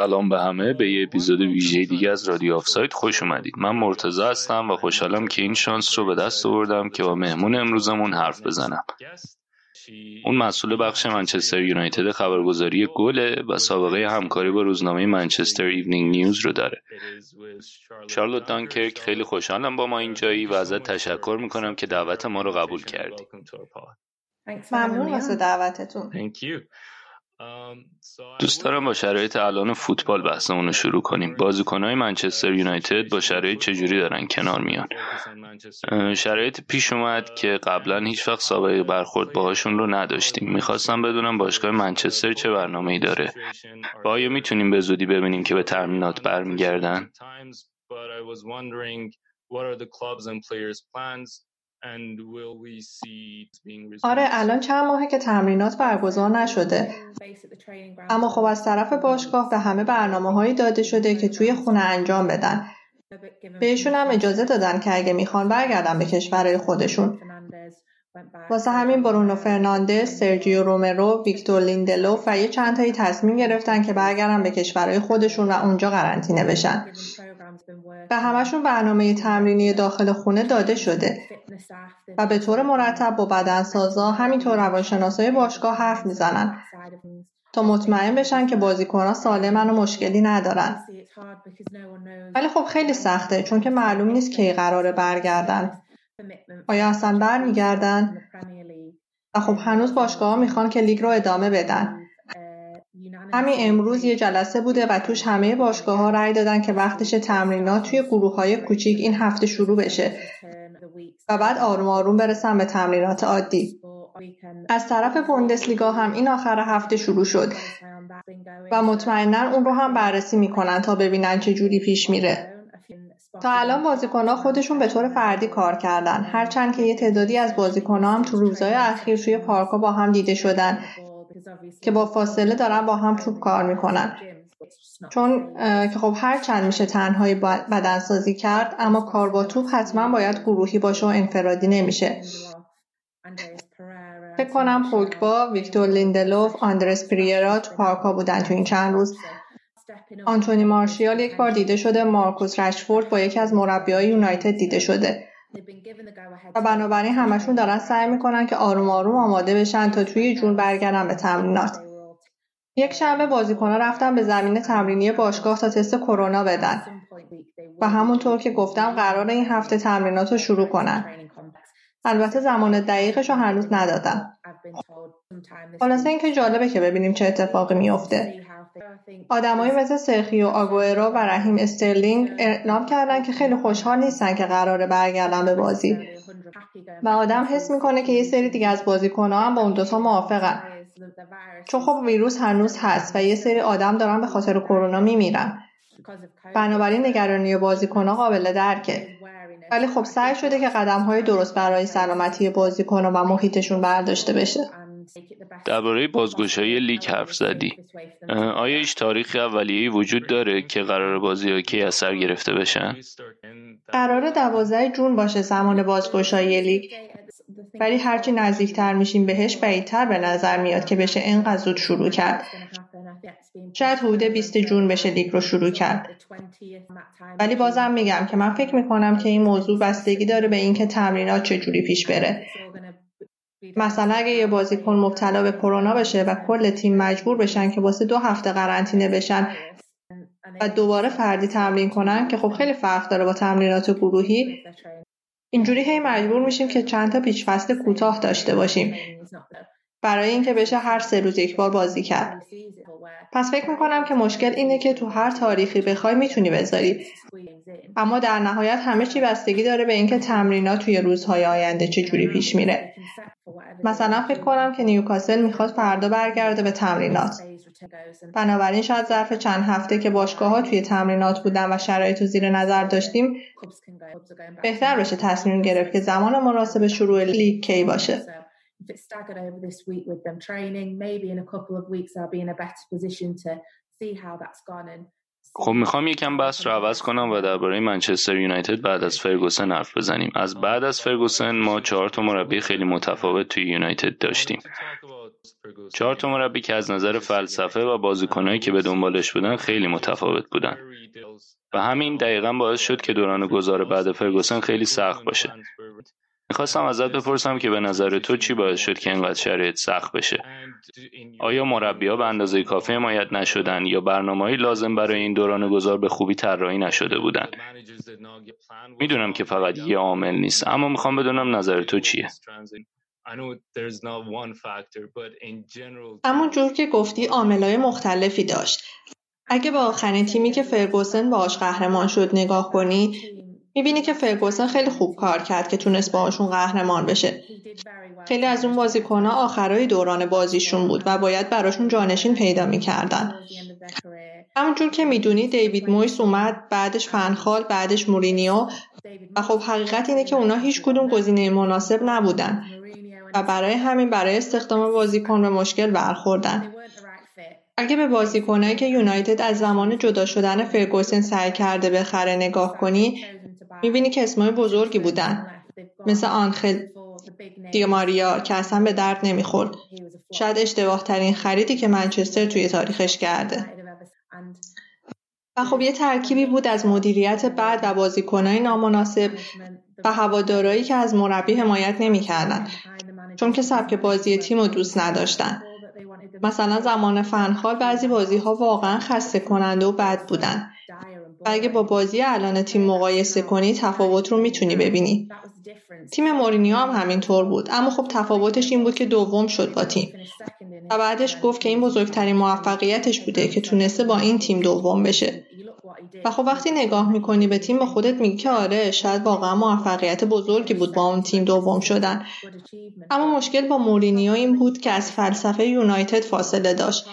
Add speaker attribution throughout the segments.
Speaker 1: سلام به همه. به یه اپیزود ویژه دیگه از رادیو آفساید خوش اومدید. من مرتضی هستم و خوشحالم که این شانس رو به دست آوردم که با مهمون امروزمون حرف بزنم. اون مسئول بخش منچستر یونایتد خبرگزاری گله و سابقه همکاری با روزنامه Manchester Evening News رو داره. شارلوت دانکر خیلی خوشحالم با ما اینجایی و ازت تشکر می‌کنم که دعوت ما رو قبول کردی.
Speaker 2: ممنون واسه دعوتتون.
Speaker 1: دوست دارم با شرایط الان فوتبال بحثمون رو شروع کنیم. بازیکنهای منچستر یونایتد با شرایط چجوری دارن کنار میان؟ شرایط پیش اومد که قبلا هیچ وقت سابقه برخورد باهاشون رو نداشتیم. می‌خواستم بدونم باشگاه منچستر چه برنامه ای داره. و آیا می‌تونیم به زودی ببینیم که به ترمینات برمیگردن؟
Speaker 2: آره الان چند ماهه که تمرینات برگزار نشده. اما خب از طرف باشگاه به همه برنامه هایی داده شده که توی خونه انجام بدن. بهشون هم اجازه دادن که اگه می‌خوان برگردن به کشورهای خودشون. واسه همین برونو فرناندز، سرجیو رومرو، ویکتور لیندلوف و یه چند تایی تصمیم گرفتن که برگردن به کشورهای خودشون و اونجا قرنطینه بشن. به همشون برنامه تمرینی داخل خونه داده شده. و به طور مرتب با بدنسازا همینطور روانشناسای باشگاه حرف می‌زنن. تا مطمئن بشن که بازیکنها سالمن و مشکلی ندارن. ولی خب خیلی سخته چون که معلوم نیست کی قراره برگردن. آیا اصلا برمیگردن؟ و خب هنوز باشگاه ها می‌خوان که لیگ رو ادامه بدن. همین امروز یه جلسه بوده و توش همه باشگاه ها رأی دادن که وقتش تمرینات توی گروه های کوچیک این هفته شروع بشه. و بعد آروم آروم برسن به تمرینات عادی. از طرف بوندسلیگا هم این آخر هفته شروع شد. و مطمئنا اون رو هم بررسی می‌کنن تا ببینن چه جوری پیش میره. تا الان بازیکنها خودشون به طور فردی کار کردن. هرچند که یه تعدادی از بازیکنها هم تو روزهای اخیر توی پارکا با هم دیده شدن. که با فاصله دارن با هم توپ کار می‌کنن. چون که خب هر چند میشه تنهایی بدنسازی کرد اما کار با توپ حتما باید گروهی باشه و انفرادی نمیشه. فکر کنم پوگبا، ویکتور لیندلوف، آندرس پریرا تو پارکا بودن تو این چند روز. آنتونی مارشیال یک بار دیده شده مارکوس رشفورد با یکی از مربیای یونایتد دیده شده. و بنابراین همشون دارن سعی می‌کنن که آروم آروم آماده بشن تا توی جون برگردن به تمرینات. یک شنبه بازیکنها رفتن به زمین تمرینی باشگاه تا تست کرونا بدن. و همونطور که گفتم قرار این هفته تمرینات رو شروع کنن. البته زمان دقیقش رو هنوز ندادم خلاصه اینکه جالبه که ببینیم چه اتفاقی میفته آدمایی مثل سرخیو آگوئرو و رحیم استرلینگ اعلام کردن که خیلی خوشحال نیستن که قراره برگردن به بازی. و آدم حس می‌کنه که یه سری دیگه از بازیکنها هم با اون دوتا موافقن. چون خب ویروس هنوز هست و یه سری آدم دارن به خاطر کرونا میمیرن. بنابراین نگرانی بازیکنها قابل درکه. ولی خب سعی شده که قدم های درست برای سلامتی بازیکنها و محیطشون برداشته بشه.
Speaker 1: درباره بازگشایی لیگ حرف زدی. آیا هیچ تاریخ اولیه‌ای وجود داره که قرار بازی ها کی از سر گرفته بشن؟
Speaker 2: قرار دوازده جون باشه زمان بازگشایی لیگ. ولی هرچی نزدیکتر میشیم بهش بعیدتر به نظر میاد که بشه اینقدر زود شروع کرد. شاید حدود 20 جون بشه لیگ رو شروع کرد. ولی بازم میگم که من فکر می‌کنم که این موضوع بستگی داره به اینکه تمرینات چجوری پیش بره. مثلا اگه یه بازیکن مبتلا به کرونا بشه و کل تیم مجبور بشن که واسه دو هفته قرنطینه بشن و دوباره فردی تمرین کنن که خب خیلی فرق داره با تمرینات گروهی. اینجوری هی مجبور میشیم که چند تا پیچ فصل کوتاه داشته باشیم. برای اینکه بشه هر سه روز یک بار بازی کرد. پس فکر می‌کنم که مشکل اینه که تو هر تاریخی بخوای می‌تونی بذاری. اما در نهایت همه چی بستگی داره به اینکه تمرینات توی روزهای آینده چه جوری پیش میره. مثلا فکر کنم که نیوکاسل می‌خواد فردا برگرده به تمرینات. بنابراین شاید ظرف چند هفته که باشگاه ها توی تمرینات بودن و شرایط رو زیر نظر داشتیم بهتر بشه تصمیم گرفت که زمان مناسب شروع لیگ کی باشه.
Speaker 1: خب می‌خوام یکم بحث رو عوض کنم و درباره منچستر یونایتد بعد از فرگوسن حرف بزنیم. از بعد از فرگوسن ما چهار تا مربی خیلی متفاوت توی یونایتد داشتیم. چهار تا مربی که از نظر فلسفه و بازیکنهایی که به دنبالش بودن خیلی متفاوت بودن. و همین دقیقا باعث شد که دوران گذار بعد فرگوسن خیلی سخت باشه. می‌خواستم ازت بپرسم که به نظر تو چی باعث شد که اینقدر شرایط سخت بشه؟ آیا مربیها به اندازه کافی حمایت نشدن یا برنامه‌ای لازم برای این دوران گذار به خوبی طراحی نشده بودن؟ می‌دونم که فقط یه عامل نیست اما می‌خوام بدونم نظر تو چیه؟
Speaker 2: همون جور که گفتی عاملای مختلفی داشت. اگه به آخرین تیمی که فرگوسن باهاش قهرمان شد نگاه کنی می‌بینی که فرگوسن خیلی خوب کار کرد که تونست باهاشون قهرمان بشه. خیلی از اون بازیکنها آخرای دوران بازیشون بود و باید براشون جانشین پیدا می‌کردن. همونجور که می‌دونی دیوید مویس اومد بعدش فنخال بعدش مورینیو و خب حقیقت اینه که اونا هیچ کدوم گزینه مناسب نبودن و برای همین برای استخدام بازیکن به مشکل برخوردن. اگه به بازیکنایی که یونایتد از زمان جدا شدن فرگوسن سعی کرده بخره نگاه کنی می‌بینی که اسمای بزرگی بودن. مثل آنخل دیماریا که اصلا به درد نمی‌خورد. شاید اشتباه ترین خریدی که منچستر توی تاریخش کرده. و خب یه ترکیبی بود از مدیریت بعد و بازیکنهای نامناسب و هوادارایی که از مربی حمایت نمی‌کردن. چون که سبک بازی تیم رو دوست نداشتن. مثلا زمان فنخال بعضی بازی ها واقعا خسته کننده و بد بودن. اگه با بازی الان تیم مقایسه کنی تفاوت رو می‌تونی ببینی. تیم مورینیو هم همینطور بود. اما خب تفاوتش این بود که دوم شد با تیم. و بعدش گفت که این بزرگترین موفقیتش بوده که تونسته با این تیم دوم بشه. و خب وقتی نگاه می‌کنی به تیم با خودت میگی که آره شاید واقعا موفقیت بزرگی بود با اون تیم دوم شدن. اما مشکل با مورینیو این بود که از فلسفه یونایتد فاصله داشت.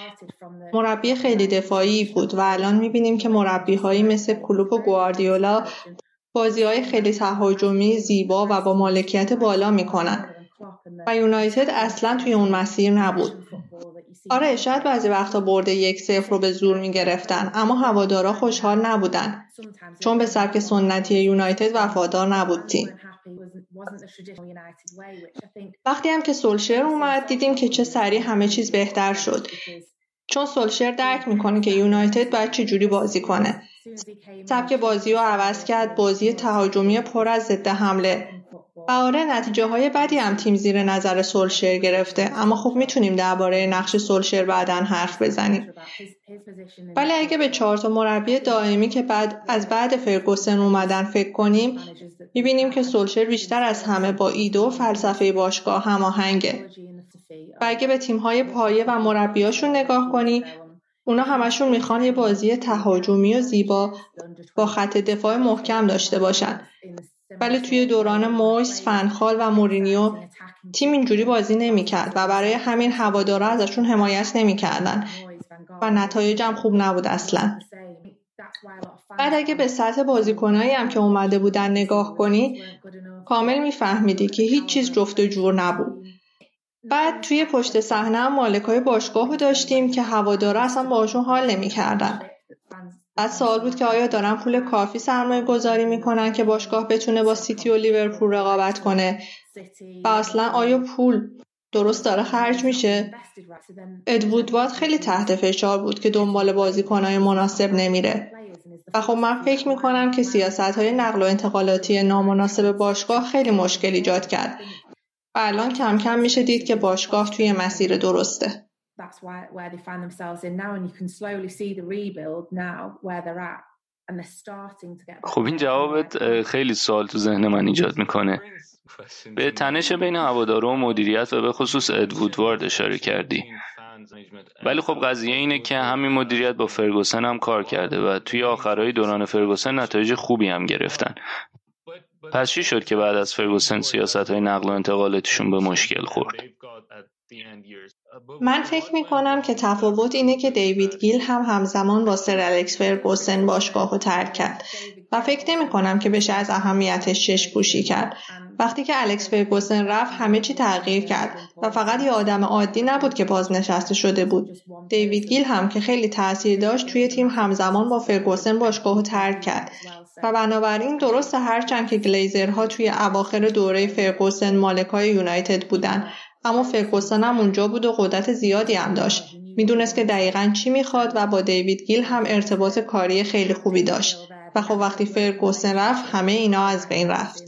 Speaker 2: مربی خیلی دفاعی بود و الان می‌بینیم که مربی هایی مثل کلوپ و گواردیولا بازی های خیلی تهاجمی زیبا و با مالکیت بالا می‌کنن. و یونایتد اصلا توی اون مسیر نبود. آره شاید بعضی وقتا برده یک صفر رو به زور می گرفتن اما هوادارا خوشحال نبودن چون به سبک سنتی یونایتد وفادار نبود تیم. وقتی هم که سولشر اومد دیدیم که چه سریع همه چیز بهتر شد. چون سولشر درک می‌کنه که یونایتد باید چجوری بازی کنه. سبک بازی رو عوض کرد بازی تهاجمی پر از ضد حمله. و آره نتیجه های بدی هم تیم زیر نظر سولشر گرفته. اما خب می‌تونیم درباره نقش سولشر بعدا حرف بزنیم. ولی اگه به چهار تا مربی دائمی که بعد از بعد فرگوسن اومدن فکر کنیم می‌بینیم که سولشر بیشتر از همه با ایده و فلسفه باشگاه هماهنگه. و اگه به های پایه و مربیاشون نگاه کنی اونا همشون می‌خوان یه بازی تهاجمی و زیبا با خط دفاع محکم داشته باشن. ولی توی دوران مویس، فنخال و مورینیو تیم اینجوری بازی نمی‌کرد و برای همین هوادارا ازشون حمایت نمی‌کردن و نتایجم خوب نبود اصلا. بعد اگه به سطح بازیکنایی هم که اومده بودن نگاه کنی کامل میفهمیدی که هیچ چیز جفت و جور نبود. بعد توی پشت صحنه هم مالکای باشگاه داشتیم که هوادارا اصلا باشون حال نمی‌کردن. بعد سوال بود که آیا دارن پول کافی سرمایه گذاری می‌کنن که باشگاه بتونه با سیتی و لیورپول رقابت کنه؟ و اصلا آیا پول درست داره خرج میشه؟ ادوود خیلی تحت فشار بود که دنبال بازیکنهای مناسب نمیره. و خب من فکر می‌کنم که سیاست های نقل و انتقالاتی نامناسب باشگاه خیلی مشکل ایجاد کرد. و الان کم کم میشه دید که باشگاه توی مسیر درسته. That's why where they find themselves in now and you can slowly see the rebuild now where they're at and they're starting to get
Speaker 1: خب این جوابت خیلی سوال تو ذهن من ایجاد می‌کنه. به تنش بین هوادارا و مدیریت و به خصوص ادوودوارد اشاره کردی. ولی خب قضیه اینه که همین مدیریت با فرگوسن هم کار کرده و توی آخرهای دوران فرگوسن نتایج خوبی هم گرفتن. پس چی شد که بعد از فرگوسن سیاست های نقل و انتقالاتشون به مشکل خورد؟
Speaker 2: من فکر می کنم که تفاوت اینه که دیوید گیل هم همزمان با سر الکس فرگوسن باشگاه رو ترک کرد و فکر نمی کنم که بشه از اهمیتش شش پوشی کرد. وقتی که الکس فرگوسن رفت همه چی تغییر کرد و فقط یه آدم عادی نبود که بازنشسته شده بود. دیوید گیل هم که خیلی تاثیر داشت توی تیم همزمان با فرگوسن باشگاه رو ترک کرد. و بنابراین درست هرچند که گلیزرها توی اواخر دوره فرگوسن مالکای یونایتد بودن اما فرگوسن هم اونجا بود و قدرت زیادی هم داشت. می‌دونست که دقیقا چی می‌خواد و با دیوید گیل هم ارتباط کاری خیلی خوبی داشت. و خب وقتی فرگوسن رفت همه اینا از بین رفت.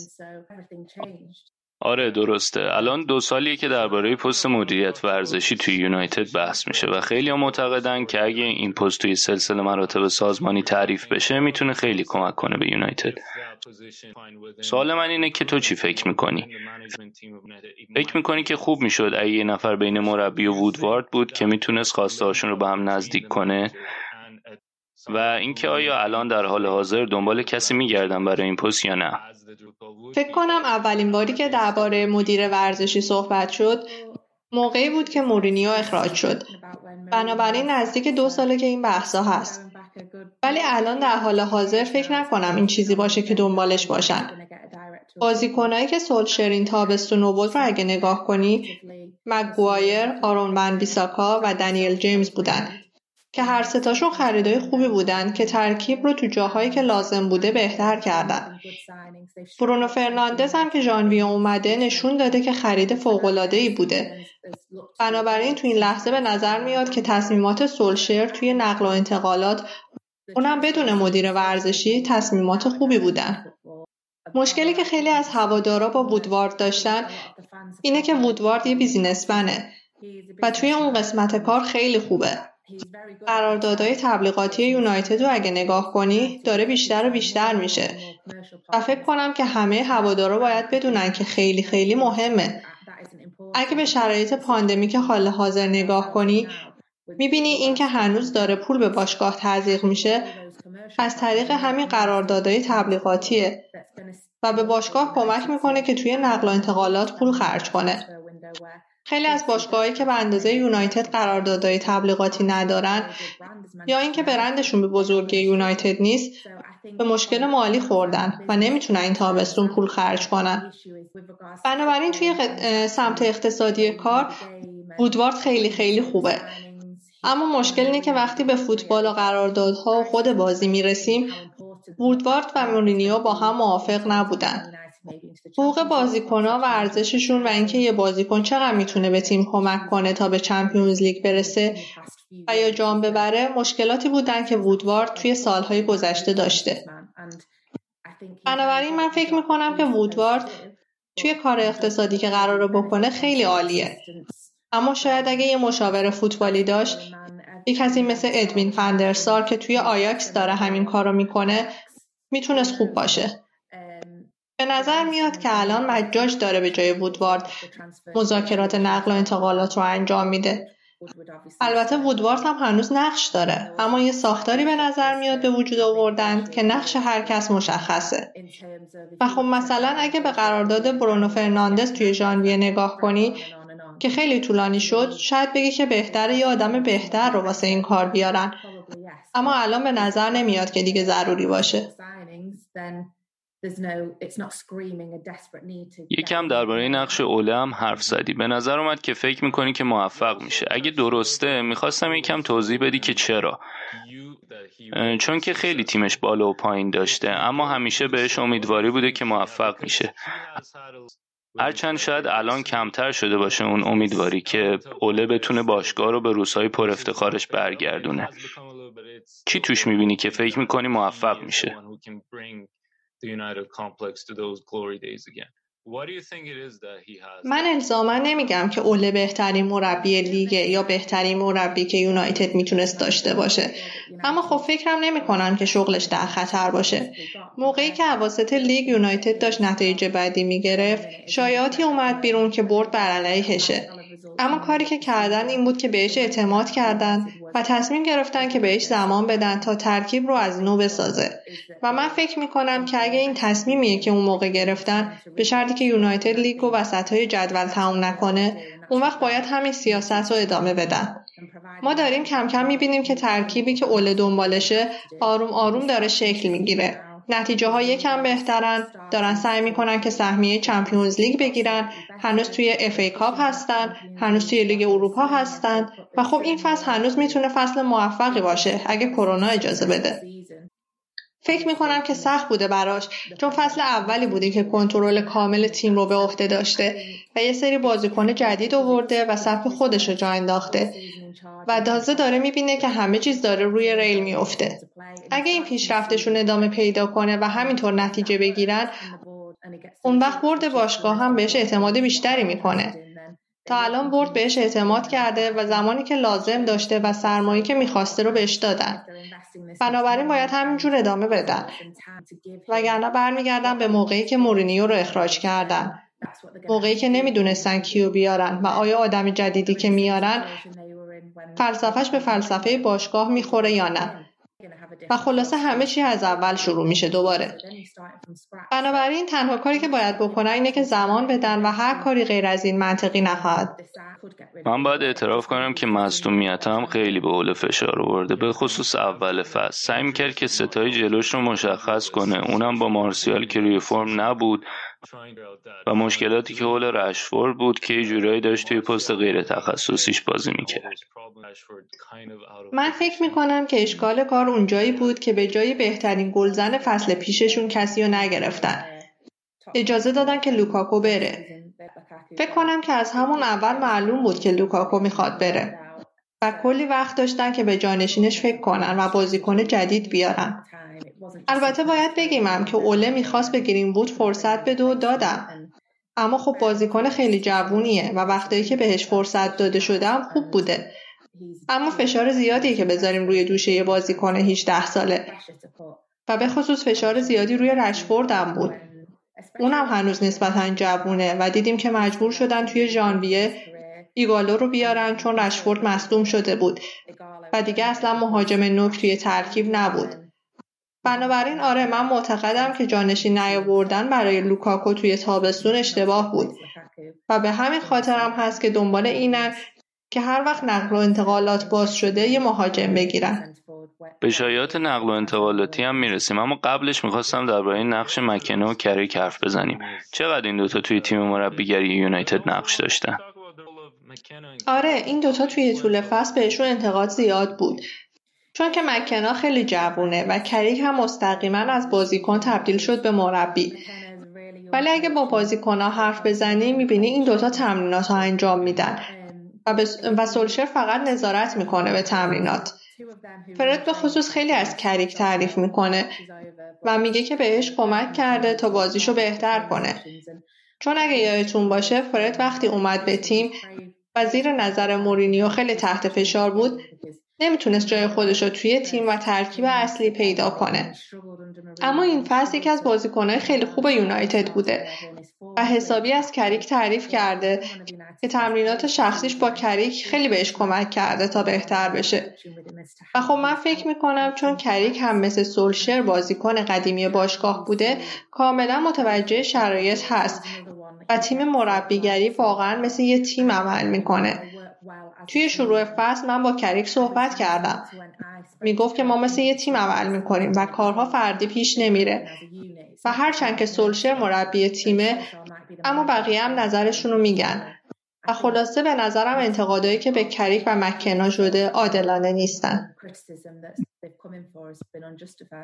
Speaker 1: آره درسته. الان دو سالیه که درباره پست مدیریت ورزشی توی یونایتد بحث میشه و خیلی معتقدن که اگه این پست توی سلسله مراتب سازمانی تعریف بشه می‌تونه خیلی کمک کنه به یونایتد. سوال من اینه که تو چی فکر می‌کنی؟ فکر می‌کنی که خوب می‌شد اگه یه نفر بین مربی و وودوارد بود که می‌تونست خواستهاشون رو به هم نزدیک کنه؟ و اینکه آیا الان در حال حاضر دنبال کسی میگردن برای این پست یا نه؟
Speaker 2: فکر کنم اولین باری که درباره مدیر ورزشی صحبت شد موقعی بود که مورینیو اخراج شد. بنابراین نزدیک دو ساله که این بحثا هست. ولی الان در حال حاضر فکر نکنم این چیزی باشه که دنبالش باشن. بازیکنایی که سولشرین تابستون نوبود رو اگه نگاه کنی مگوایر، آرون بن بیساکا و دنیل جیمز بودن. که هر ستاشون خریدای خوبی بودن که ترکیب رو تو جاهایی که لازم بوده بهتر کردن. برونو فرناندز هم که ژانویه اومده نشون داده که خرید ای بوده. بنابراین تو این لحظه به نظر میاد که تصمیمات سولشر توی نقل و انتقالات اونم بدون مدیر ورزشی تصمیمات خوبی بودن. مشکلی که خیلی از هوادارا با وودوارد داشتن اینه که وودوارد یه بیزینسمنه و توی اون قسمت کار خیلی خوبه. قراردادهای تبلیغاتی یونایتد رو اگه نگاه کنی داره بیشتر و بیشتر میشه. و فکر کنم که همه هوادارا باید بدونن که خیلی خیلی مهمه. اگه به شرایط پاندمیک حال حاضر نگاه کنی می‌بینی اینکه هنوز داره پول به باشگاه تزریق میشه. از طریق همین قراردادهای تبلیغاتیه. و به باشگاه کمک می‌کنه که توی نقل و انتقالات پول خرج کنه. خیلی از باشگاهایی که به اندازه یونایتد قراردادهای تبلیغاتی ندارن یا اینکه برندشون به بزرگی یونایتد نیست به مشکل مالی خوردن و نمی‌تونن این تابستون پول خرج کنن. بنابراین توی سمت اقتصادی کار بودوارد خیلی خیلی خوبه. اما مشکل اینه که وقتی به فوتبال و قراردادها و خود بازی می‌رسیم وودوارد و مورینیو با هم موافق نبودن. حقوق بازیکنها و ارزششون و اینکه یه بازیکن چقدر می‌تونه به تیم کمک کنه تا به چمپیونز لیگ برسه و یا جام ببره مشکلاتی بودن که وودوارد توی سالهای گذشته داشته. بنابراین من فکر می‌کنم که وودوارد توی کار اقتصادی که قراره بکنه خیلی عالیه. اما شاید اگه یه مشاور فوتبالی داشت یه کسی مثل ادوین فندرسار که توی آیاکس داره همین کارو می‌کنه می‌تونست خوب باشه. به نظر میاد که الان مجاج داره به جای وودوارد مذاکرات نقل و انتقالات رو انجام میده. البته وودوارد هم هنوز نقش داره. اما یه ساختاری به نظر میاد به وجود آوردن که نقش هر کس مشخصه. و خب مثلا اگه به قرارداد برونو فرناندز توی ژانویه نگاه کنی که خیلی طولانی شد شاید بگی که بهتره یه آدم بهتر رو واسه این کار بیارن. اما الان به نظر نمیاد که دیگه ضروری باشه.
Speaker 1: یکم درباره نقش اوله هم حرف زدی. به نظر اومد که فکر می‌کنی که موفق میشه. اگه درسته می‌خواستم یکم توضیح بدی که چرا. چون که خیلی تیمش بالا و پایین داشته اما همیشه بهش امیدواری بوده که موفق میشه. هرچند شاید الان کمتر شده باشه اون امیدواری که اوله بتونه باشگاه رو به روزهای پر افتخارش برگردونه. چی توش می‌بینی که فکر می‌کنی موفق میشه؟
Speaker 2: من الزاما نمیگم که اوله بهترین مربی لیگه یا بهترین مربی که یونایتد می‌تونست داشته باشه. اما خب فکرم نمی کنم که شغلش در خطر باشه. موقعی که عواسط لیگ یونایتد داشت نتایج بعدی می‌گرفت شایعاتی اومد بیرون که برد بر علیهشه. اما کاری که کردن این بود که بهش اعتماد کردن و تصمیم گرفتن که بهش زمان بدن تا ترکیب رو از نو بسازه. و من فکر می‌کنم که اگه این تصمیمیه که اون موقع گرفتن به شرطی که یونایتد لیگ و وسط های جدول تموم نکنه اون وقت باید همین سیاست رو ادامه بدن. ما داریم کم کم می‌بینیم که ترکیبی که اوله دنبالشه آروم آروم داره شکل می‌گیره. نتیجه ها یکم بهترن. دارن سعی می‌کنن که سهمیه Champions League بگیرن. هنوز توی FA Cup هستن. هنوز توی لیگ اروپا هستن. و خب این فصل هنوز می‌تونه فصل موفقی باشه اگه کرونا اجازه بده. فکر می‌کنم که سخت بوده براش. چون فصل اولی بوده که کنترل کامل تیم رو به عهده داشته و یه سری بازیکن جدید آورده و صف خودش رو جا انداخته. و دازه داره می‌بینه که همه چیز داره روی ریل میفته اگه این پیشرفتشون ادامه پیدا کنه و همینطور نتیجه بگیرن اون وقت برد باشگاه هم بهش اعتماد بیشتری می‌کنه. تا الان برد بهش اعتماد کرده و زمانی که لازم داشته و سرمایه که می‌خواسته رو بهش دادن. بنابراین باید همینجور ادامه بدن. وگرنه برمیگردن به موقعی که مورینیو رو اخراج کردن. موقعی که نمی‌دونستن کیو بیارن و آیا آدم جدیدی که میارن فلسفهش به فلسفه باشگاه می‌خوره یا نه؟ و خلاصه همه چی از اول شروع میشه دوباره. بنابراین تنها کاری که باید بکنن اینه که زمان بدن و هر کاری غیر از این منطقی نخواهد.
Speaker 1: من باید اعتراف کنم که مصدومیتم خیلی به حول فشار آورده به خصوص اول فصل. سعی می‌کرد که ستای جلوش رو مشخص کنه. اونم با مارسیال که روی فرم نبود و مشکلاتی که حول رشفورد بود که یه جورایی داشت توی پست غیر تخصصیش بازی می‌کرد.
Speaker 2: من فکر می‌کنم که اشکال کار اونجایی بود که به جای بهترین گلزن فصل پیششون کسی رو نگرفتن. اجازه دادن که لوکاکو بره. فکر کنم که از همون اول معلوم بود که لوکاکو می‌خواد بره. و کلی وقت داشتن که به جانشینش فکر کنن و بازیکن جدید بیارن. البته باید بگیمم که اوله می‌خواست به بود فرصت بده و دادم. اما خب بازیکن خیلی جوونیه و وقتی که بهش فرصت داده شدم خوب بوده. اما فشار زیادی که بذاریم روی دوشه یه بازیکن 18 ساله. و به خصوص فشار زیادی روی رشفوردم بود. اونم هنوز نسبتا جوونه و دیدیم که مجبور شدن توی ژانویه ایگالو رو بیارن چون رشفورد مصدوم شده بود. و دیگه اصلا مهاجم نوک توی ترکیب نبود. بنابراین آره من معتقدم که جانشین نیاوردن برای لوکاکو توی تابستون اشتباه بود. و به همین خاطرم هست که دنبال اینن که هر وقت نقل و انتقالات باز شده یه مهاجم بگیرن.
Speaker 1: به شایعات نقل و انتقالاتی هم می‌رسیم. اما قبلش می‌خواستم درباره نقش مکنه و کریک حرف بزنیم. چقدر این دوتا توی تیم مربیگری یونایتد نقش داشتن؟
Speaker 2: آره این دوتا توی طول فصل بهشون انتقاد زیاد بود. چون که مکنا خیلی جوونه و کریک هم مستقیما از بازیکن تبدیل شد به مربی. ولی اگه با بازیکنها حرف بزنی می‌بینی این دوتا تمرینات ها انجام میدن. و, و سولشر فقط نظارت می‌کنه به تمرینات. فرد به خصوص خیلی از کریک تعریف می‌کنه و میگه که بهش کمک کرده تا بازیشو بهتر کنه. چون اگه یادتون باشه فرد وقتی اومد به تیم و زیر نظر مورینیو خیلی تحت فشار بود. نمی‌تونست جای خودش رو توی تیم و ترکیب اصلی پیدا کنه. اما این فصل یکی از بازیکنهای خیلی خوب یونایتد بوده و حسابی از کریک تعریف کرده که تمرینات شخصیش با کریک خیلی بهش کمک کرده تا بهتر بشه. و خب من فکر می‌کنم چون کریک هم مثل سولشر بازیکن قدیمی باشگاه بوده کاملا متوجه شرایط هست و تیم مربیگری واقعا مثل یه تیم عمل می‌کنه. توی شروع فصل من با کریک صحبت کردم. می‌گفت که ما مثل یه تیم عمل می‌کنیم و کارها فردی پیش نمیره. و هرچند که سولشر مربی تیمه اما بقیه هم نظرشون رو میگن. و خلاصه به نظرم انتقادایی که به کریک و مکنا شده عادلانه نیستن.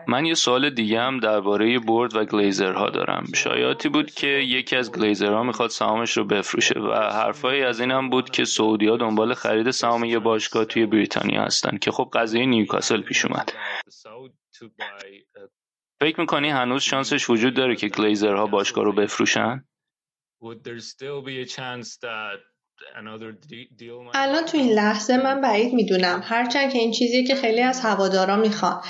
Speaker 1: من یه سوال دیگه هم درباره برد و گلیزرها دارم. شایعاتی بود که یکی از گلیزرها می‌خواد سهامش رو بفروشه و حرفایی از این هم بود که سعودیا دنبال خرید سهام یه باشگاه توی بریتانیا هستن که خب قضیه نیوکاسل پیش اومد. فکر می‌کنی هنوز شانسش وجود داره که گلیزرها باشگاه رو بفروشن؟
Speaker 2: الان تو این لحظه من بعید می‌دونم. هرچند که این چیزیه که خیلی از هوادارا می‌خوان.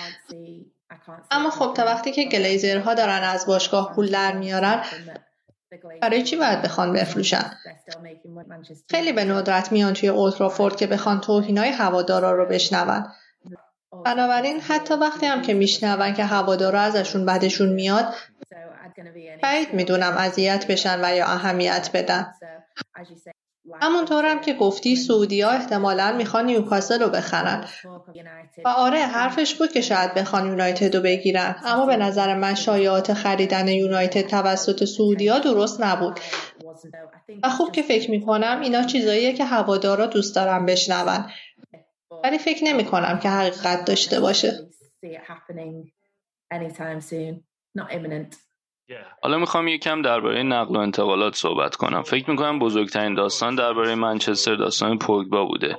Speaker 2: اما خب تا وقتی که گلیزرها دارن از باشگاه پول در میارن برای چی باید بخوان بفروشن؟ خیلی به ندرت میان توی اولترافورد که بخوان توهینای هوادارا رو بشنون. بنابراین حتی وقتی هم که میشنون که هوادارا ازشون بدشون میاد بعید می‌دونم اذیت بشن و یا اهمیت بدن. همونطورم که گفتی سعودی ها احتمالا می‌خوان نیوکاسل رو بخرن. و آره حرفش بود که شاید بخوان یونایتد رو بگیرن. اما به نظر من شایعات خریدن یونایتد توسط سعودی ها درست نبود. و خوب که فکر می‌کنم اینا چیزاییه که هوادارا دوست دارن بشنون. ولی فکر نمی کنم که حقیقت داشته باشه.
Speaker 1: حالا می‌خوام یکم درباره نقل و انتقالات صحبت کنم. فکر می‌کنم بزرگترین داستان درباره منچستر داستان پوگبا بوده.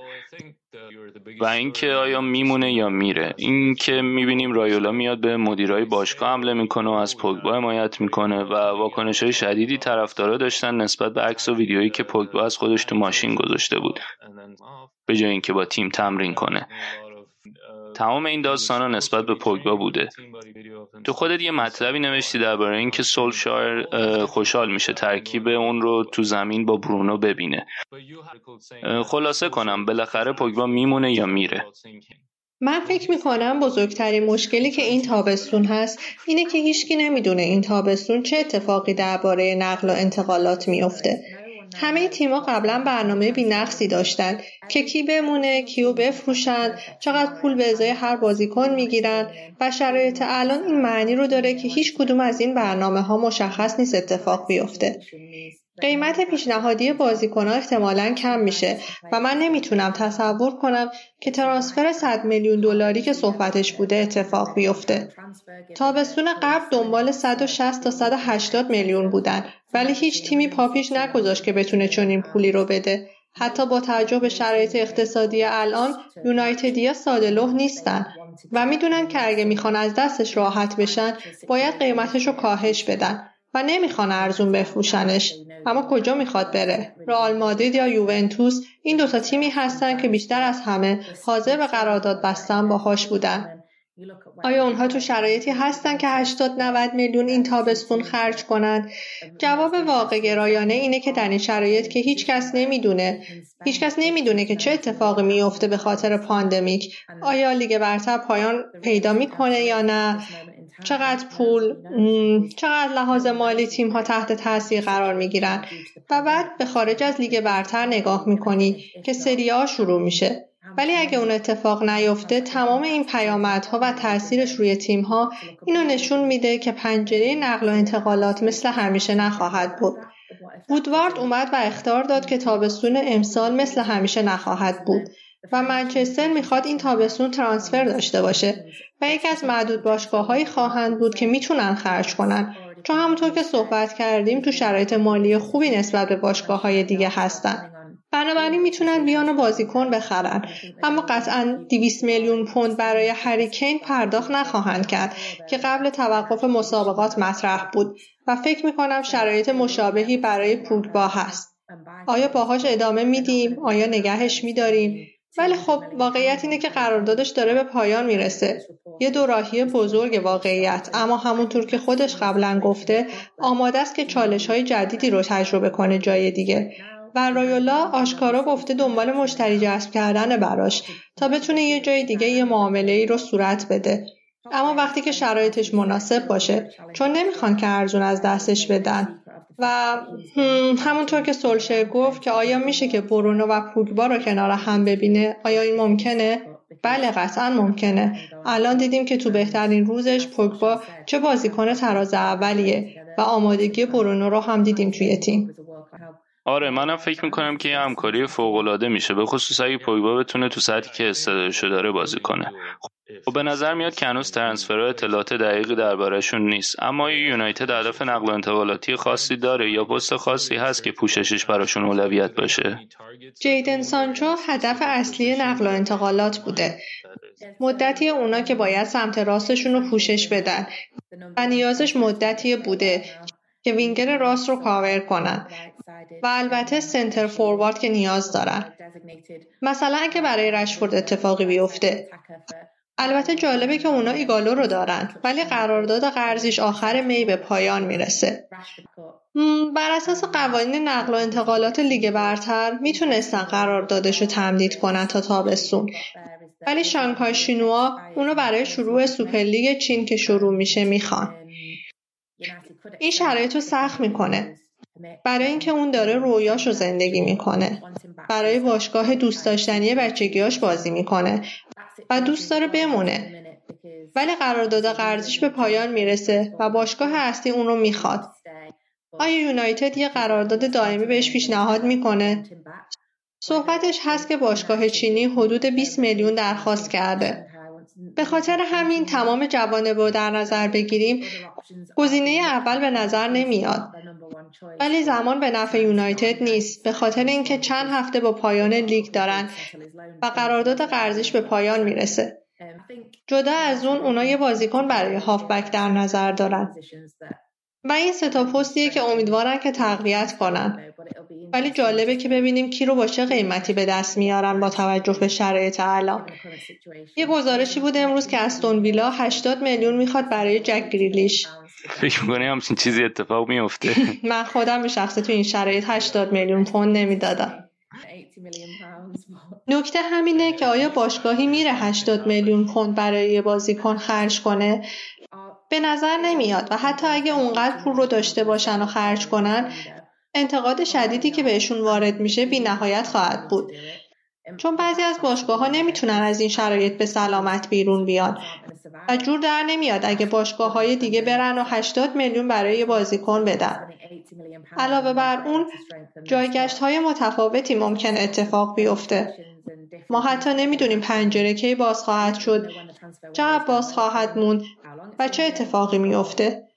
Speaker 1: و اینکه آیا میمونه یا میره. اینکه می‌بینیم رایولا میاد به مدیرای باشگاه حمله می‌کنه و از پوگبا حمایت می‌کنه و واکنش های شدیدی طرفدارا داشتن نسبت به عکس و ویدیویی که پوگبا از خودش تو ماشین گذاشته بود. به جای اینکه با تیم تمرین کنه. تمام این داستان نسبت به پوگبا بوده. تو خودت یه مطلبی نوشتی درباره اینکه سولشایر خوشحال میشه ترکیب اون رو تو زمین با برونو ببینه. خلاصه کنم بالاخره پوگبا میمونه یا میره؟
Speaker 2: من فکر می‌کنم بزرگترین مشکلی که این تابستون هست اینه که هیچکی نمی‌دونه این تابستون چه اتفاقی درباره نقل و انتقالات میافته. همه تیما قبلا برنامه بینقصی داشتن. که کی بمونه کیو بفروشن چقدر پول به ازای هر بازیکن می‌گیرن و شرایط الان این معنی رو داره که هیچ کدوم از این برنامه ها مشخص نیست اتفاق بیفته. قیمت پیشنهادی بازیکنها احتمالا کم میشه و من نمی‌تونم تصور کنم که ترانسفر 100 میلیون دلاری که صحبتش بوده اتفاق بیفته. تابستون قبل دنبال 160 تا 180 میلیون بودن. ولی هیچ تیمی پاپیش نگذاشت که بتونه چنین پولی رو بده. حتی با توجه به شرایط اقتصادی الان یونایتدیا ساده لح نیستن و می‌دونن که اگه می‌خوان از دستش راحت بشن باید قیمتش رو کاهش بدن و نمی‌خوان ارزون بفروشنش. اما کجا می‌خواد بره؟ رئال مادرید یا یوونتوس؟ این دوتا تیمی هستن که بیشتر از همه حاضر به قرارداد بستن باهاش بودن. آیا اونها تو شرایطی هستن که 80 90 میلیون این تابستون خرج کنند؟ جواب واقع گرایانه اینه که در این شرایط که هیچ کس نمی‌دونه. هیچ کس نمی‌دونه که چه اتفاقی میفته به خاطر پاندمیک. آیا لیگ برتر پایان پیدا می‌کنه یا نه؟ چقدر پول چقدر لحاظ مالی تیم ها تحت تاثیر قرار می گیرن و بعد به خارج از لیگ برتر نگاه می کنی که سری ها شروع میشه. ولی اگه اون اتفاق نیفته تمام این پیامدها و تاثیرش روی تیم ها اینو نشون میده که پنجره نقل و انتقالات مثل همیشه نخواهد بود. وودوارد اومد و اختار داد که تابستون امسال مثل همیشه نخواهد بود و منچستر می‌خواد این تابستون ترانسفر داشته باشه و یکی از معدود باشگاههایی خواهند بود که می‌تونن خرج کنن. چون همونطور که صحبت کردیم تو شرایط مالی خوبی نسبت به باشگاه های دیگه هستن. بنابراین می‌تونن بیان و بازیکن بخرن. اما قطعا 200 میلیون پوند برای هریکین پرداخت نخواهند کرد که قبل توقف مسابقات مطرح بود و فکر می‌کنم شرایط مشابهی برای پوگبا هست. آیا باهاش ادامه میدیم؟ آیا نگهش میداریم؟ ولی خب واقعیت اینه که قراردادش داره به پایان می‌رسه. یه دوراهی بزرگ واقعیت. اما همونطور که خودش قبلا گفته آماده است که چالش های جدیدی رو تجربه کنه جای دیگه. و رایولا آشکارا گفته دنبال مشتری جذب کردن براش تا بتونه یه جای دیگه یه معامله ای رو صورت بده. اما وقتی که شرایطش مناسب باشه چون نمی‌خوان که ارزون از دستش بدن. و همونطور که سولشر گفت که آیا میشه که برونو و پوگبا رو کنار هم ببینه؟ آیا این ممکنه؟ بله قطعا ممکنه. الان دیدیم که تو بهترین روزش پوگبا چه بازیکن تراز اولیه و آمادگی برونو رو هم دیدیم توی تیم.
Speaker 1: آره منم فکر می‌کنم که یه همکاری فوق العاده میشه به خصوص اگه پوگبا بتونه تو سطحی که استعدادشو داره بازی کنه. خب به نظر میاد که هنوز ترنسفرها اطلاعات دقیقی دربارهشون نیست اما یونایتد هدف نقل و انتقالاتی خاصی داره یا پست خاصی هست که پوششش براشون اولویت باشه؟
Speaker 2: جیدن سانچو هدف اصلی نقل و انتقالات بوده. مدتی اونا که باید سمت راستشون رو پوشش بدن. و نیازش مدتی بوده که وینگر راست رو کاور کنن. و البته سنتر فوروارد که نیاز دارن. مثلا اگه برای رشفورد اتفاقی بیفته. البته جالبه که اونا ایگالو رو دارن ولی قرارداد قرضیش آخر می به پایان می‌رسه. بر اساس قوانین نقل و انتقالات لیگ برتر می‌تونستن قراردادش رو تمدید کنن تا تابستون. ولی شانگهای شنهوا اونو برای شروع سوپرلیگ چین که شروع میشه می‌خوان. این شرایط رو سخت می‌کنه. برای اینکه اون داره رویاش رو زندگی می‌کنه. برای باشگاه دوست داشتنی بچگیاش بازی می‌کنه و دوست داره بمونه. ولی قرارداد قرضیش به پایان می‌رسه و باشگاه اصلی اون رو می‌خواد. آیا یونایتد یه قرارداد دائمی بهش پیشنهاد می‌کنه؟ صحبتش هست که باشگاه چینی حدود 20 میلیون درخواست کرده. به خاطر همین تمام جوانب رو در نظر بگیریم گزینه اول به نظر نمیاد. ولی زمان به نفع یونایتد نیست. به خاطر اینکه چند هفته با پایان لیگ دارن و قرارداد قرضیش به پایان می‌رسه. جدا از اون اونا یه بازیکن برای هافبک در نظر دارن. و این ستا پستیه که امیدوارن که تقویت کنن. ولی جالبه که ببینیم کی رو با چه قیمتی به دست میارن با توجه به شرایط الان. یه گزارشی بود امروز که استون ویلا 80 میلیون می‌خواد برای جک گریلیش.
Speaker 1: فکر می‌کنی همچین چیزی اتفاق میفته
Speaker 2: من خودم به شخصه تو این شرایط 80 میلیون پوند نمی‌دادم. نکته همینه که آیا باشگاهی میره 80 میلیون پوند برای یه بازیکن خرج کنه؟ به نظر نمیاد و حتی اگه اونقدر پول رو داشته باشن و خرج کنن انتقاد شدیدی که بهشون وارد میشه بی نهایت خواهد بود. چون بعضی از باشگاه ها نمی‌تونن از این شرایط به سلامت بیرون بیان و جور در نمیاد اگه باشگاه های دیگه برن و 80 میلیون برای بازیکن بدن. علاوه بر اون جایگشت های متفاوتی ممکن اتفاق بیفته. ما حتی نمی‌دونیم پنجره کی باز خواهد شد چقدر باز خواهد موند و چه اتفاقی میفته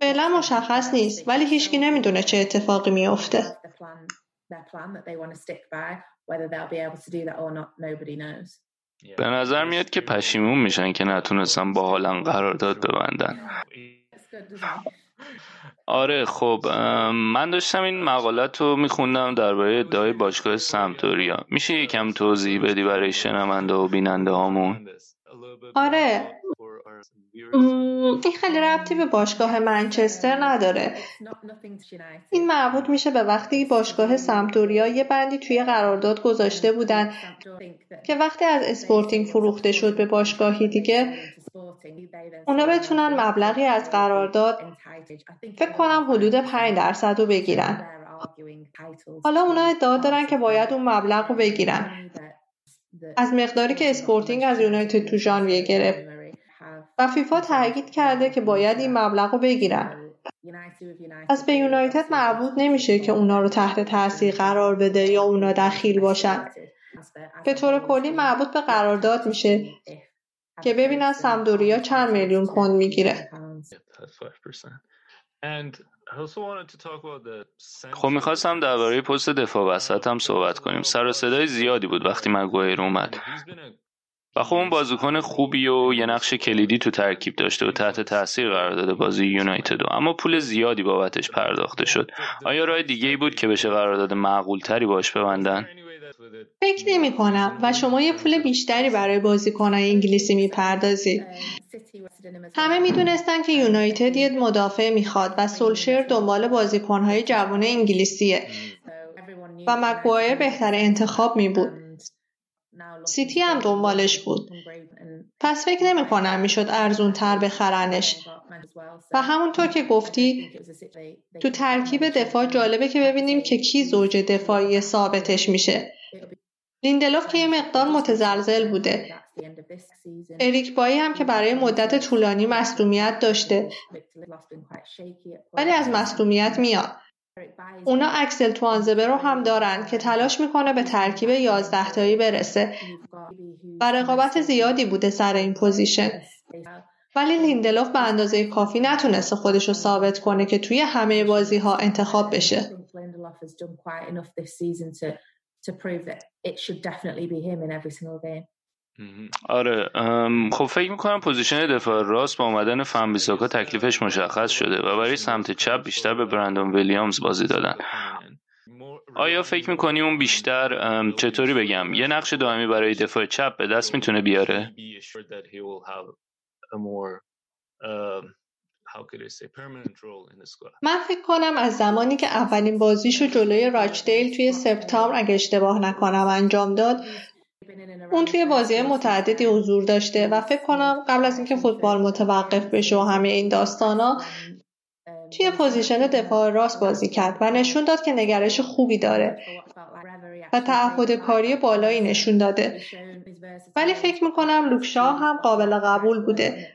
Speaker 2: فعلا مشخص نیست ولی هیچکی نمی‌دونه چه اتفاقی میفته
Speaker 1: به نظر میاد که پشیمون میشن که نتونستن با حالا قرارداد ببندن. آره خب من داشتم این مقالت رو میخوندم درباره ادعای باشگاه سمتوریا میشه یکم توضیح بدی برای شنونده و بیننده هامون؟
Speaker 2: آره. این خیلی ربطی به باشگاه منچستر نداره. این مربوط میشه به وقتی باشگاه سمپدوریا یه بندی توی قرارداد گذاشته بودن که وقتی از اسپورتینگ فروخته شد به باشگاهی دیگه اونا بتونن مبلغی از قرارداد فکر کنم حدود 5 درصد رو بگیرن. حالا اونا ادعا دارن که باید اون مبلغ رو بگیرن. از مقداری که اسپورتینگ از یونایتد تو ژانویه گرفت. و فیفا تاکید کرده که باید این مبلغ رو بگیرن. از به یونایتد مربوط نمیشه که اونا رو تحت تاثیر قرار بده یا اونا دخیل باشن. به طور کلی مربوط به قرارداد میشه که ببینن سمپدوریا چند میلیون پوند می‌گیره.
Speaker 1: خب می‌خواستم درباره پست دفاع وسط هم صحبت کنیم. سر و صدای زیادی بود وقتی مگوایر اومد. و خب اون بازیکن خوبی و یه نقش کلیدی تو ترکیب داشته و تحت تاثیر قرار داده بازی یونایتد. اما پول زیادی بابتش پرداخته شد. آیا راه دیگه ای بود که بشه قرارداد معقول تری باش ببندن؟
Speaker 2: فکر نمی کنم و شما یه پول بیشتری برای بازیکنهای انگلیسی می‌پردازید. همه می‌دونستن که یونایتد یه مدافع می‌خواد و سولشر دنبال بازیکنهای جوان انگلیسیه. و مکوایر بهتر انتخاب می بود سیتی هم دنبالش بود. پس فکر نمی کنم می‌شد ارزون تر بخرنش و همونطور که گفتی تو ترکیب دفاع جالبه که ببینیم که کی زوج دفاعی ثابتش میشه. لیندلوف که یه مقدار متزلزل بوده. اریک بایی هم که برای مدت طولانی مصدومیت داشته. ولی از مصدومیت میاد. اونا اکسل توانزبه رو هم دارن که تلاش می‌کنه به ترکیب یازده تایی برسه و رقابت زیادی بوده سر این position. ولی لیندلوف به اندازه کافی نتونسته خودش رو ثابت کنه که توی همه بازی ها انتخاب بشه.
Speaker 1: آره خب فکر می‌کنم position دفاع راست با اومدن فن بیساکا تکلیفش مشخص شده و برای سمت چپ بیشتر به برندون ویلیامز بازی دادن. آیا فکر می‌کنی اون بیشتر چطوری بگم؟ یه نقش دائمی برای دفاع چپ به دست می‌تونه بیاره؟
Speaker 2: من فکر کنم از زمانی که اولین بازیشو جلوی راچدیل توی سپتامبر اگه اشتباه نکنم انجام داد اون توی بازی متعددی حضور داشته و فکر کنم قبل از اینکه فوتبال متوقف بشه و همه این داستانا توی position دفاع راست بازی کرد و نشون داد که نگرش خوبی داره و تعهد کاری بالایی نشون داده. ولی فکر می‌کنم لوک شا هم قابل قبول بوده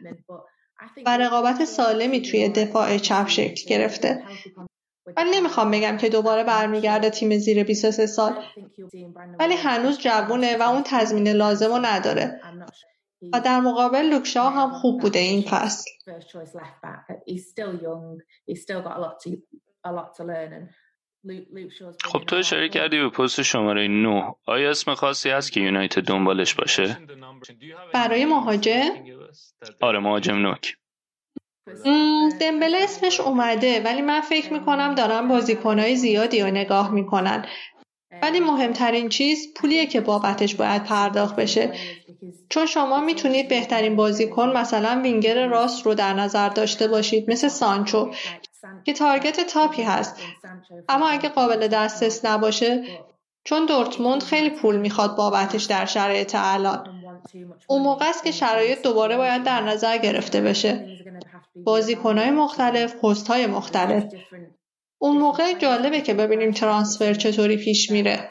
Speaker 2: و رقابت سالمی توی دفاع چپ شکل گرفته. من نمی‌خوام بگم که دوباره برمیگرده تیم زیر 23 سال. ولی هنوز جوونه و اون تضمین لازم رو نداره و در مقابل لوکشا هم خوب بوده این فصل.
Speaker 1: خب تو اشاره کردی به پست شماره 9 آیا اسم خاصی هست که یونایتد دنبالش باشه؟
Speaker 2: برای مهاجم؟
Speaker 1: آره مهاجم نوک.
Speaker 2: دمبله اسمش اومده ولی من فکر می‌کنم دارن بازیکنهای زیادی رو نگاه می‌کنن. ولی مهمترین چیز پولیه که بابتش باید پرداخت بشه. چون شما می‌تونید بهترین بازیکن مثلا وینگر راست رو در نظر داشته باشید مثل سانچو که تارگت تاپی هست. اما اگه قابل دسترس نباشه چون دورتموند خیلی پول می‌خواد بابتش در شرایط الان. اون موقع است که شرایط دوباره باید در نظر گرفته بشه. بازیکنهای مختلف های مختلف اون موقع جالبه که ببینیم ترانسفر چطوری پیش میره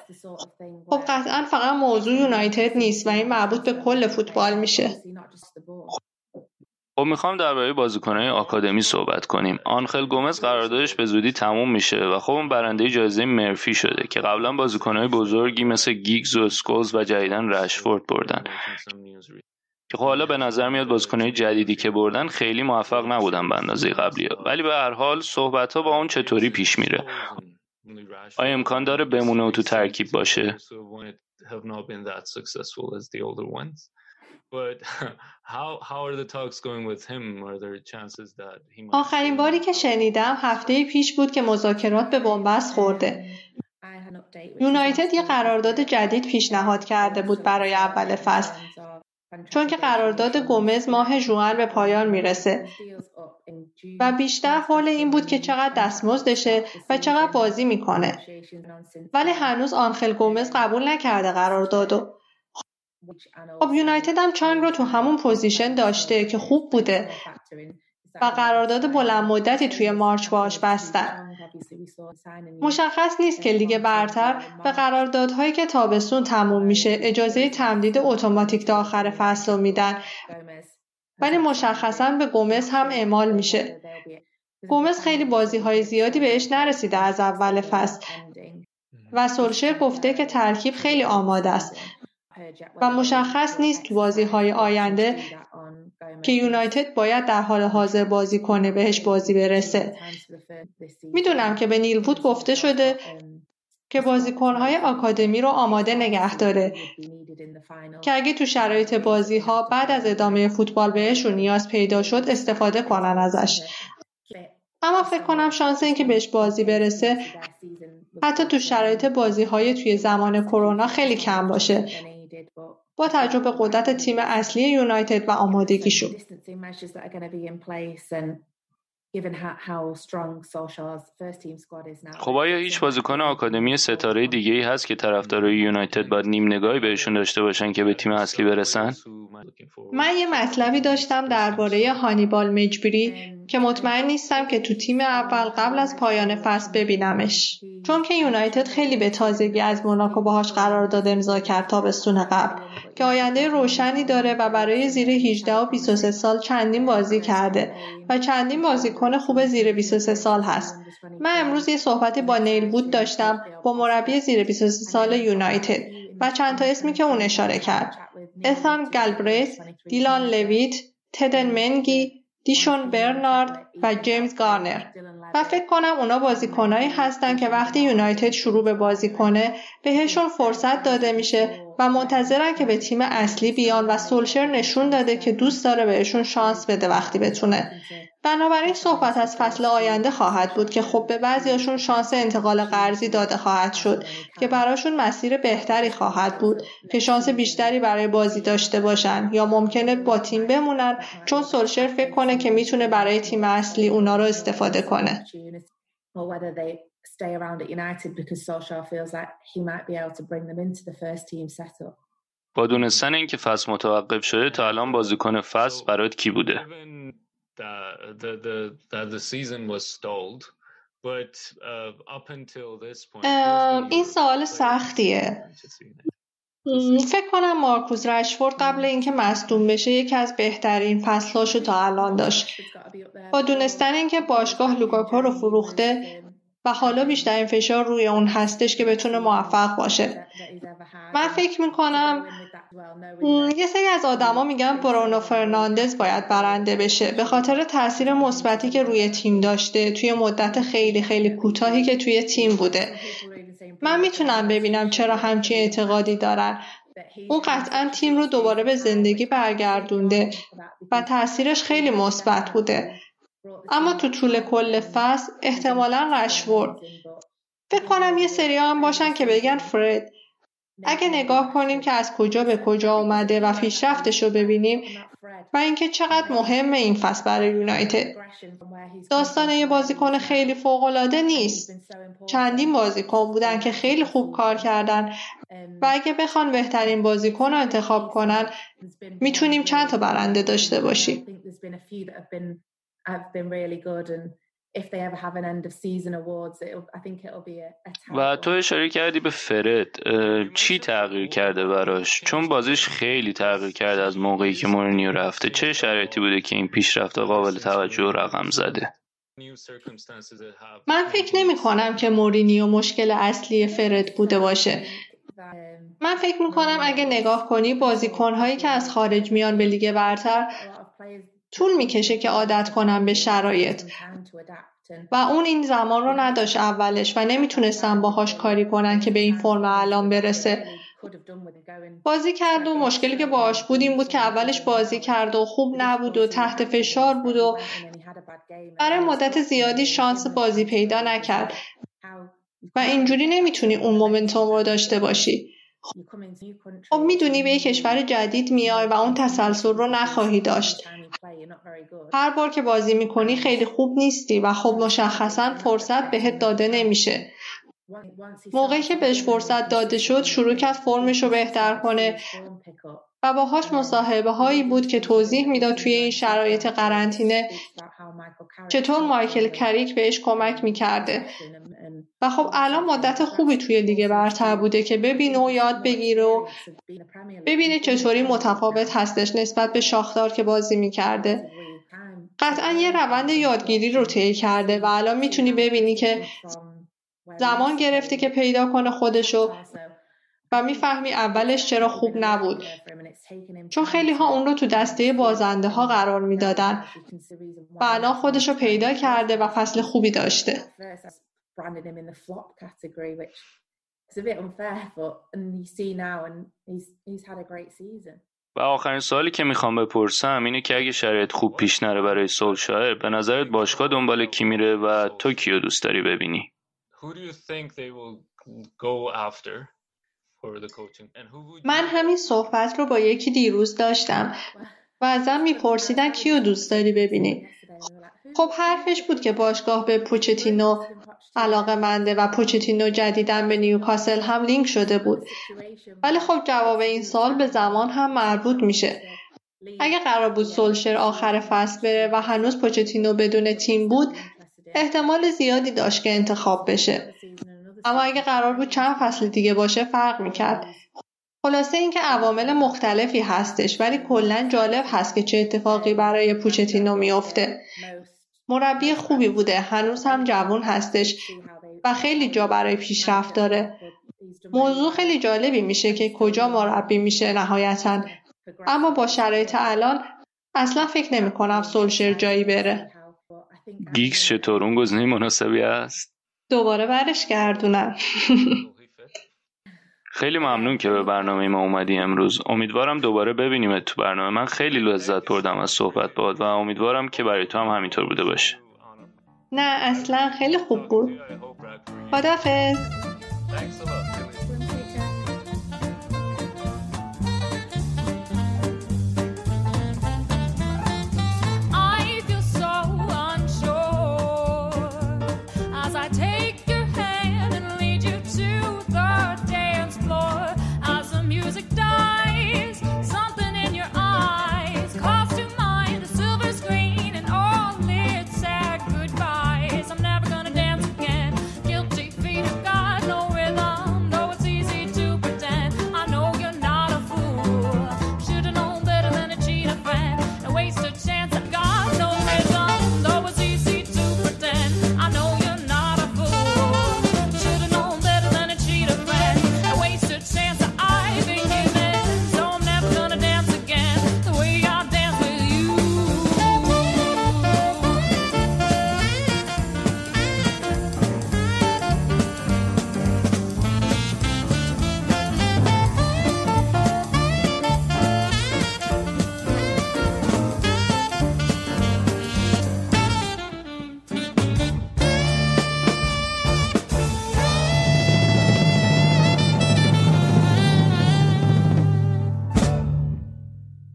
Speaker 2: خب قطعا فقط موضوع یونایتد نیست و این مربوط به کل فوتبال میشه
Speaker 1: خب می‌خوام درباره بازیکنهای آکادمی صحبت کنیم. آنخل گومز قراردادش به زودی تموم میشه و خب اون برنده جایزه مرفی شده که قبلا بازیکنهای بزرگی مثل گیگز و سکولز و جدیدن رشفورد بردن. که خب حالا به نظر میاد بازیکنهای جدیدی که بردن خیلی موفق نبودن به اندازه قبلی ها. ولی به هر حال صحبت ها با اون چطوری پیش میره آیا امکان داره بمونه و تو ترکیب باشه
Speaker 2: آخرین باری که شنیدم هفته پیش بود که مذاکرات به بنبست خورده. یونایتد یه قرارداد جدید پیشنهاد کرده بود برای اول فصل چون که قرارداد گومز ماه جوان به پایان می‌رسه. و بیشتر حول این بود که چقدر دستمزدشه و چقدر بازی می‌کنه. ولی هنوز آنخل گومز قبول نکرده قراردادو. خب یونایتد هم چانگ رو تو همون position داشته که خوب بوده و قرارداد بلند مدتی توی March باش بستن. مشخص نیست که لیگ برتر به قراردادهایی که تابستون تموم میشه اجازه تمدید اتوماتیک تا آخر فصل رو میدن. ولی مشخصا به گومز هم اعمال میشه. گومز خیلی بازی های زیادی بهش نرسیده از اول فصل. و سولشر گفته که ترکیب خیلی آماده است. و مشخص نیست تو بازی های آینده که یونایتد باید در حال حاضر بازی کنه بهش بازی برسه. می‌دونم که به نیلوود گفته شده که بازیکنهای آکادمی رو آماده نگه داره که اگه تو شرایط بازی ها بعد از ادامه فوتبال بهشون نیاز پیدا شد استفاده کنن ازش. اما فکر کنم شانس اینکه بهش بازی برسه حتی تو شرایط بازی های توی زمان کرونا خیلی کم باشه. با تجربه قدرت تیم اصلی یونایتد و آمادگیشون
Speaker 1: خب آیا هیچ بازیکن آکادمی ستاره دیگه ای هست که طرفدارای یونایتد باید نیم نگاهی بهشون داشته باشن که به تیم اصلی برسن؟
Speaker 2: من یه مطلبی داشتم درباره هانیبال مجبری که مطمئن نیستم که تو تیم اول قبل از پایان فصل ببینمش. چون که یونایتد خیلی به تازگی از موناکو باهاش قرار داد امضا کرد تابستون قبل که آینده روشنی داره و برای زیر 18 و 23 سال چندین بازی کرده و چندین بازیکن خوب زیر 23 سال هست. من امروز یه صحبتی با نیل بود داشتم با مربی زیر 23 سال یونایتد و چند تا اسمی که اون اشاره کرد. اتان گلبریت دیلان لویت تدن منگی دیشون برنارد و جیمز گارنر. و فکر کنم اونا بازیکنایی هستن که وقتی یونایتد شروع به بازی کنه بهشون فرصت داده میشه و منتظرن که به تیم اصلی بیان و سولشر نشون داده که دوست داره بهشون شانس بده وقتی بتونه. بنابراین صحبت از فصل آینده خواهد بود که خب به بعضیاشون شانس انتقال قرضی داده خواهد شد که براشون مسیر بهتری خواهد بود که شانس بیشتری برای بازی داشته باشن یا ممکنه با تیم بمونن چون سولشر فکر کنه که می‌تونه برای تیم اصلی اونا رو استفاده کنه.
Speaker 1: با دونستن اینکه فصل متوقف شده تا الان بازیکن فصل برات کی بوده؟
Speaker 2: این سوال سختیه. فکر کنم مارکوس رشفورد قبل اینکه مصدوم بشه یکی از بهترین فصلاشو تا الان داشت. با دونستن اینکه باشگاه لوکاکو رو فروخته و حالا بیشترین فشار روی اون هستش که بتونه موفق باشه. من فکر می‌کنم یه سری از آدما میگن برونو فرناندز باید برنده بشه. به خاطر تاثیر مثبتی که روی تیم داشته توی مدت خیلی خیلی کوتاهی که توی تیم بوده. من می‌تونم ببینم چرا همچین اعتقادی دارن. اون قطعا تیم رو دوباره به زندگی برگردونده و تاثیرش خیلی مثبت بوده. اما تو طول کل فصل احتمالا رشورد فکر کنم یه سری هم باشن که بگن فرد اگه نگاه کنیم که از کجا به کجا اومده و پیشرفتش رو ببینیم و اینکه چقدر مهمه این فصل برای یونایتد. داستان یه بازیکن خیلی فوقالعاده نیست. چندین بازیکن بودن که خیلی خوب کار کردن و اگه بخوان بهترین بازیکن رو انتخاب کنن می‌تونیم چند تا برنده داشته باشیم.
Speaker 1: و تو اشاره کردی به فرد چی تغییر کرده براش؟ چون بازیش خیلی تغییر کرده از موقعی که مورینیو رفته. چه شرایطی بوده که این پیشرفت قابل توجه و رقم زده؟
Speaker 2: من فکر نمی کنم که مورینیو مشکل اصلی فرد بوده باشه. من فکر می کنم اگه نگاه کنی بازیکنهایی که از خارج میان به لیگ برتر طول می‌کشه که عادت کنم به شرایط. و اون این زمان رو نداشت اولش و نمی‌تونستن باهاش کاری کنن که به این فرم الان برسه. بازی کرد و مشکلی که باهاش بود این بود که اولش بازی کرد و خوب نبود و تحت فشار بود و برای مدت زیادی شانس بازی پیدا نکرد. و اینجوری نمی‌تونی اون مومنتوم رو داشته باشی. خب می‌دونی به یک کشور جدید میای و اون تسلسل رو نخواهی داشت. هر بار که بازی می‌کنی خیلی خوب نیستی و خب مشخصا فرصت بهت داده نمیشه. موقعی که بهش فرصت داده شد شروع کرد فرمش رو بهتر کنه. و باهاش مصاحبه هایی بود که توضیح می‌داد توی این شرایط قرنطینه چطور مایکل کریک بهش کمک می‌کرده. و خب الان مدت خوبی توی دیگه برتر بوده که ببینه و یاد بگیره و ببینه چطوری متفاوت هستش نسبت به شاخدار که بازی می‌کرده. قطعا یه روند یادگیری رو طی کرده و الان می‌تونی ببینی که زمان گرفته که پیدا کنه خودشو و می‌فهمی اولش چرا خوب نبود. چون خیلی ها اون رو تو دسته بازنده ها قرار می‌دادن و الان خودش پیدا کرده و فصل خوبی داشته.
Speaker 1: و آخرین سوالی که می‌خوام بپرسم اینه که اگه شرایط خوب پیش نره برای سولشایر به نظرت باشگاه دنبال کی میره و تو کیو دوست داری ببینی؟
Speaker 2: من همین صحبت رو با یکی دیروز داشتم. و ازم میپرسیدن کیو دوست داری ببینی. خب حرفش بود که باشگاه به پوچتینو علاقه منده و پوچتینو جدیدن به نیوکاسل هم لینک شده بود. ولی خب جواب این سال به زمان هم مربوط میشه. اگه قرار بود سولشر آخر فصل بره و هنوز پوچتینو بدون تیم بود احتمال زیادی داشت که انتخاب بشه. اما اگه قرار بود چند فصل دیگه باشه فرق می‌کرد. خلاصه اینکه عوامل مختلفی هستش ولی کلا جالب هست که چه اتفاقی برای پوچتینو میافته. مربی خوبی بوده. هنوز هم جوون هستش و خیلی جا برای پیشرفت داره. موضوع خیلی جالبی میشه که کجا مربی میشه نهایتا. اما با شرایط الان اصلا فکر نمی کنم سولشر جایی بره.
Speaker 1: گیکس چطور؟ اون گزینه مناسبی است
Speaker 2: دوباره برش گردونم.
Speaker 1: خیلی ممنون که به برنامه ما اومدی امروز. امیدوارم دوباره ببینیم تو برنامه. من خیلی لذت بردم از صحبت باد و امیدوارم که برای تو هم همینطور بوده باشه.
Speaker 2: نه اصلا خیلی خوب بود. خدافز